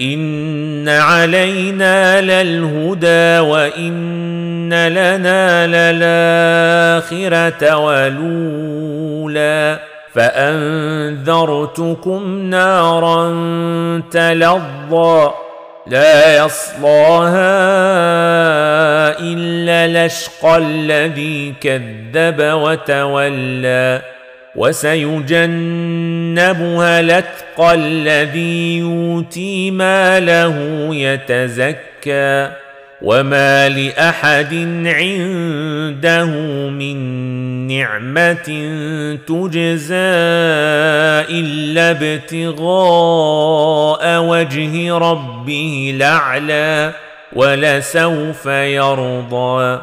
ان علينا للهدى وان لنا للاخره ولولا فانذرتكم نارا تلظى لا يصلاها الا الاشقى الذي كذب وتولى وسيجنبها الاتقى الذي يؤتي ماله يتزكى وما لأحد عنده من نعمة تجزى إلا ابتغاء وجه ربه الأعلى ولسوف يرضى